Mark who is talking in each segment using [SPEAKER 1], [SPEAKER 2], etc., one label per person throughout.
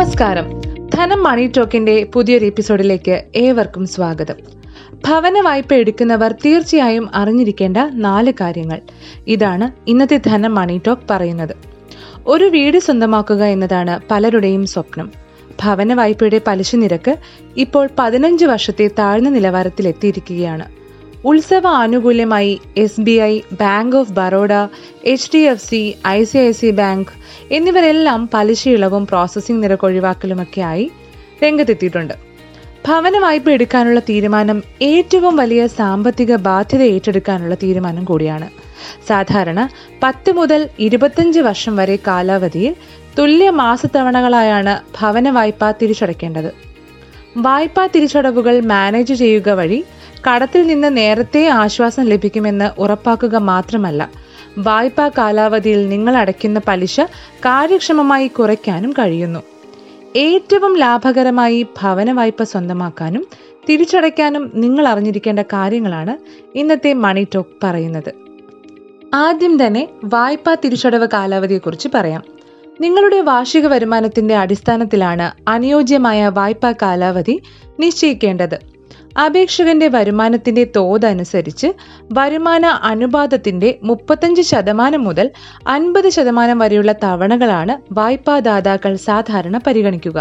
[SPEAKER 1] നമസ്കാരം. ധനം മണി ടോക്കിന്റെ പുതിയൊരു എപ്പിസോഡിലേക്ക് ഏവർക്കും സ്വാഗതം. ഭവന വായ്പ എടുക്കുന്നവർ തീർച്ചയായും അറിഞ്ഞിരിക്കേണ്ട നാല് കാര്യങ്ങൾ. ഇതാണ് ഇന്നത്തെ ധനം മണി ടോക്ക് പറയുന്നത്. ഒരു വീട് സ്വന്തമാക്കുക എന്നതാണ് പലരുടെയും സ്വപ്നം. ഭവന വായ്പയുടെ പലിശ നിരക്ക് ഇപ്പോൾ പതിനഞ്ച് വർഷത്തെ താഴ്ന്ന നിലവാരത്തിൽ എത്തിയിരിക്കുകയാണ് ഉത്സവ ആനുകൂല്യമായി S B I bank of Baroda H D F C I C I C bank എന്നിവരെല്ലാം പലിശ ഇളവും പ്രോസസ്സിംഗ് നിരക്ക് ഒഴിവാക്കലുമൊക്കെയായി രംഗത്തെത്തിയിട്ടുണ്ട്. ഭവന വായ്പ എടുക്കാനുള്ള തീരുമാനം ഏറ്റവും വലിയ സാമ്പത്തിക ബാധ്യത ഏറ്റെടുക്കാനുള്ള തീരുമാനം കൂടിയാണ്. സാധാരണ പത്ത് മുതൽ ഇരുപത്തഞ്ച് വർഷം വരെ കാലാവധിയിൽ തുല്യ മാസത്തവണകളായാണ് ഭവന വായ്പ തിരിച്ചടയ്ക്കേണ്ടത്. വായ്പാ തിരിച്ചടവുകൾ മാനേജ് ചെയ്യുക വഴി കടത്തിൽ നിന്ന് നേരത്തെ ആശ്വാസം ലഭിക്കുമെന്ന് ഉറപ്പാക്കുക മാത്രമല്ല വായ്പാ കാലാവധിയിൽ നിങ്ങൾ അടയ്ക്കുന്ന പലിശ കാര്യക്ഷമമായി കുറയ്ക്കാനും കഴിയുന്നു. ഏറ്റവും ലാഭകരമായി ഭവന വായ്പ സ്വന്തമാക്കാനും തിരിച്ചടയ്ക്കാനും നിങ്ങൾ അറിഞ്ഞിരിക്കേണ്ട കാര്യങ്ങളാണ് ഇന്നത്തെ മണി ടോക്ക് പറയുന്നത്. ആദ്യം തന്നെ വായ്പാ തിരിച്ചടവ് കാലാവധിയെക്കുറിച്ച് പറയാം. നിങ്ങളുടെ വാർഷിക വരുമാനത്തിന്റെ അടിസ്ഥാനത്തിലാണ് അനുയോജ്യമായ വായ്പാ കാലാവധി നിശ്ചയിക്കേണ്ടത്. അപേക്ഷകന്റെ വരുമാനത്തിന്റെ തോത് അനുസരിച്ച് വരുമാന അനുപാതത്തിന്റെ മുപ്പത്തഞ്ച് ശതമാനം മുതൽ അൻപത് ശതമാനം വരെയുള്ള തവണകളാണ് വായ്പാദാതാക്കൾ സാധാരണ പരിഗണിക്കുക.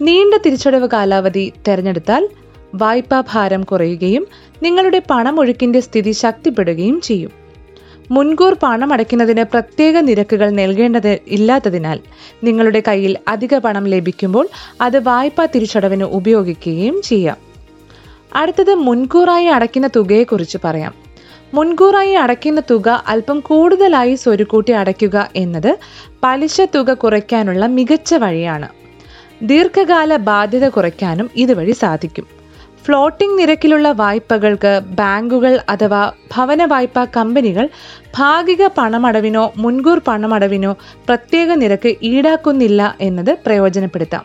[SPEAKER 1] നീണ്ട തിരിച്ചടവ് കാലാവധി തിരഞ്ഞെടുത്താൽ വായ്പാ ഭാരം കുറയുകയും നിങ്ങളുടെ പണമൊഴുക്കിന്റെ സ്ഥിതി ശക്തിപ്പെടുകയും ചെയ്യും. മുൻകൂർ പണം അടയ്ക്കുന്നതിന് പ്രത്യേക നിരക്കുകൾ നൽകേണ്ടത് ഇല്ലാത്തതിനാൽ നിങ്ങളുടെ കയ്യിൽ അധിക പണം ലഭിക്കുമ്പോൾ അത് വായ്പാ തിരിച്ചടവിന് ഉപയോഗിക്കുകയും ചെയ്യാം. അടുത്തത് മുൻകൂറായി അടയ്ക്കുന്ന തുകയെക്കുറിച്ച് പറയാം. മുൻകൂറായി അടയ്ക്കുന്ന തുക അല്പം കൂടുതലായി സ്വരുക്കൂട്ടി അടയ്ക്കുക എന്നത് പലിശ തുക കുറയ്ക്കാനുള്ള മികച്ച വഴിയാണ്. ദീർഘകാല ബാധ്യത കുറയ്ക്കാനും ഇതുവഴി സാധിക്കും. ഫ്ലോട്ടിംഗ് നിരക്കിലുള്ള വായ്പകൾക്ക് ബാങ്കുകൾ അഥവാ ഭവന വായ്പാ കമ്പനികൾ ഭാഗിക പണമടവിനോ മുൻകൂർ പണമടവിനോ പ്രത്യേക നിരക്ക് ഈടാക്കുന്നില്ല എന്നത് പ്രയോജനപ്പെടുത്താം.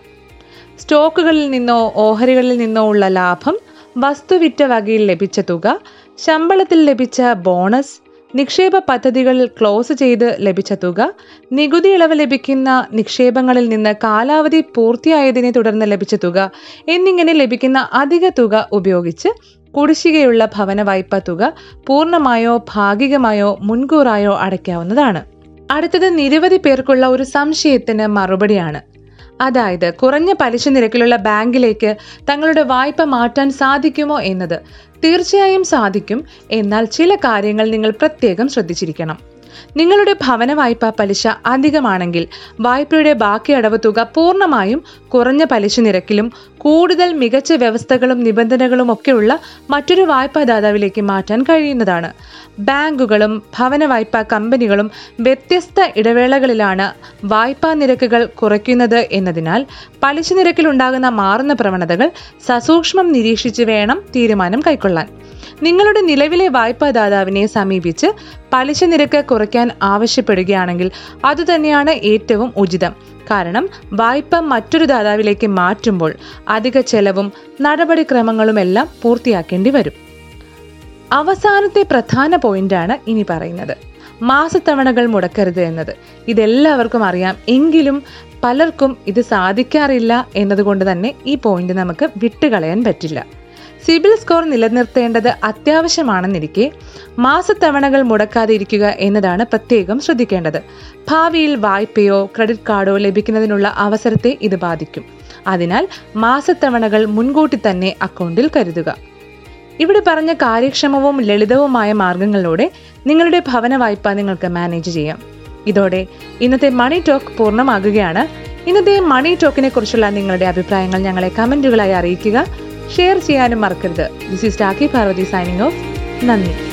[SPEAKER 1] സ്റ്റോക്കുകളിൽ നിന്നോ ഓഹരികളിൽ നിന്നോ ഉള്ള ലാഭം വസ്തുവിറ്റ വകയിൽ ലഭിച്ച തുക ശമ്പളത്തിൽ ലഭിച്ച ബോണസ് നിക്ഷേപ പദ്ധതികളിൽ ക്ലോസ് ചെയ്ത് ലഭിച്ച തുക നികുതി ഇളവ് ലഭിക്കുന്ന നിക്ഷേപങ്ങളിൽ നിന്ന് കാലാവധി പൂർത്തിയായതിനെ തുടർന്ന് ലഭിച്ച തുക എന്നിങ്ങനെ ലഭിക്കുന്ന അധിക തുക ഉപയോഗിച്ച് കുടിശ്ശികയുള്ള ഭവന വായ്പ തുക പൂർണമായോ ഭാഗികമായോ മുൻകൂറായോ അടയ്ക്കാവുന്നതാണ്. അടുത്തത് നിരവധി പേർക്കുള്ള ഒരു സംശയത്തിന് മറുപടിയാണ്. അതായത് കുറഞ്ഞ പലിശ നിരക്കിലുള്ള ബാങ്കിലേക്ക് തങ്ങളുടെ വായ്പ മാറ്റാൻ സാധിക്കുമോ എന്നത് തീർച്ചയായും സാധിക്കും. എന്നാൽ ചില കാര്യങ്ങൾ നിങ്ങൾ പ്രത്യേകം ശ്രദ്ധിച്ചിരിക്കണം. നിങ്ങളുടെ ഭവന വായ്പാ പലിശ അധികമാണെങ്കിൽ വായ്പയുടെ ബാക്കി അടവ് തുക പൂർണമായും കുറഞ്ഞ പലിശ നിരക്കിലും കൂടുതൽ മികച്ച വ്യവസ്ഥകളും നിബന്ധനകളും ഒക്കെയുള്ള മറ്റൊരു വായ്പാദാതാവിലേക്ക് മാറ്റാൻ കഴിയുന്നതാണ്. ബാങ്കുകളും ഭവന വായ്പാ കമ്പനികളും വ്യത്യസ്ത ഇടവേളകളിലാണ് വായ്പാ നിരക്കുകൾ കുറയ്ക്കുന്നത് എന്നതിനാൽ പലിശ നിരക്കിലുണ്ടാകുന്ന മാറുന്ന പ്രവണതകൾ സസൂക്ഷ്മം നിരീക്ഷിച്ച് വേണം തീരുമാനം കൈക്കൊള്ളാൻ. നിങ്ങളുടെ നിലവിലെ വായ്പാദാതാവിനെ സമീപിച്ച് പലിശ നിരക്ക് കുറയ്ക്കാൻ ആവശ്യപ്പെടുകയാണെങ്കിൽ അതുതന്നെയാണ് ഏറ്റവും ഉചിതം. കാരണം വായ്പ മറ്റൊരു ദാതാവിലേക്ക് മാറ്റുമ്പോൾ അധിക ചെലവും നടപടിക്രമങ്ങളുമെല്ലാം പൂർത്തിയാക്കേണ്ടി വരും. അവസാനത്തെ പ്രധാന പോയിന്റാണ് ഇനി പറയുന്നത്. മാസത്തവണകൾ മുടക്കരുത് എന്നത്. ഇതെല്ലാവർക്കും അറിയാം. എങ്കിലും പലർക്കും ഇത് സാധിക്കാറില്ല എന്നതുകൊണ്ട് തന്നെ ഈ പോയിന്റ് നമുക്ക് വിട്ടുകളയാൻ പറ്റില്ല. സിബിൽ സ്കോർ നിലനിർത്തേണ്ടത് അത്യാവശ്യമാണെന്നിരിക്കെ മാസത്തവണകൾ മുടക്കാതെ ഇരിക്കുക എന്നതാണ് പ്രത്യേകം ശ്രദ്ധിക്കേണ്ടത്. ഭാവിയിൽ വായ്പയോ ക്രെഡിറ്റ് കാർഡോ ലഭിക്കുന്നതിനുള്ള അവസരത്തെ ഇത് ബാധിക്കും. അതിനാൽ മാസത്തവണകൾ മുൻകൂട്ടി തന്നെ അക്കൗണ്ടിൽ കരുതുക. ഇവിടെ പറഞ്ഞ കാര്യക്ഷമവും ലളിതവുമായ മാർഗങ്ങളിലൂടെ നിങ്ങളുടെ ഭവന വായ്പ നിങ്ങൾക്ക് മാനേജ് ചെയ്യാം. ഇതോടെ ഇന്നത്തെ മണി ടോക്ക് പൂർണമാകുകയാണ്. ഇന്നത്തെ മണി ടോക്കിനെ കുറിച്ചുള്ള നിങ്ങളുടെ അഭിപ്രായങ്ങൾ ഞങ്ങളെ കമന്റുകളായി അറിയിക്കുക. ഷെയർ ചെയ്യാനും മറക്കരുത്. This is talkie Parvathy signing off നന്ദി.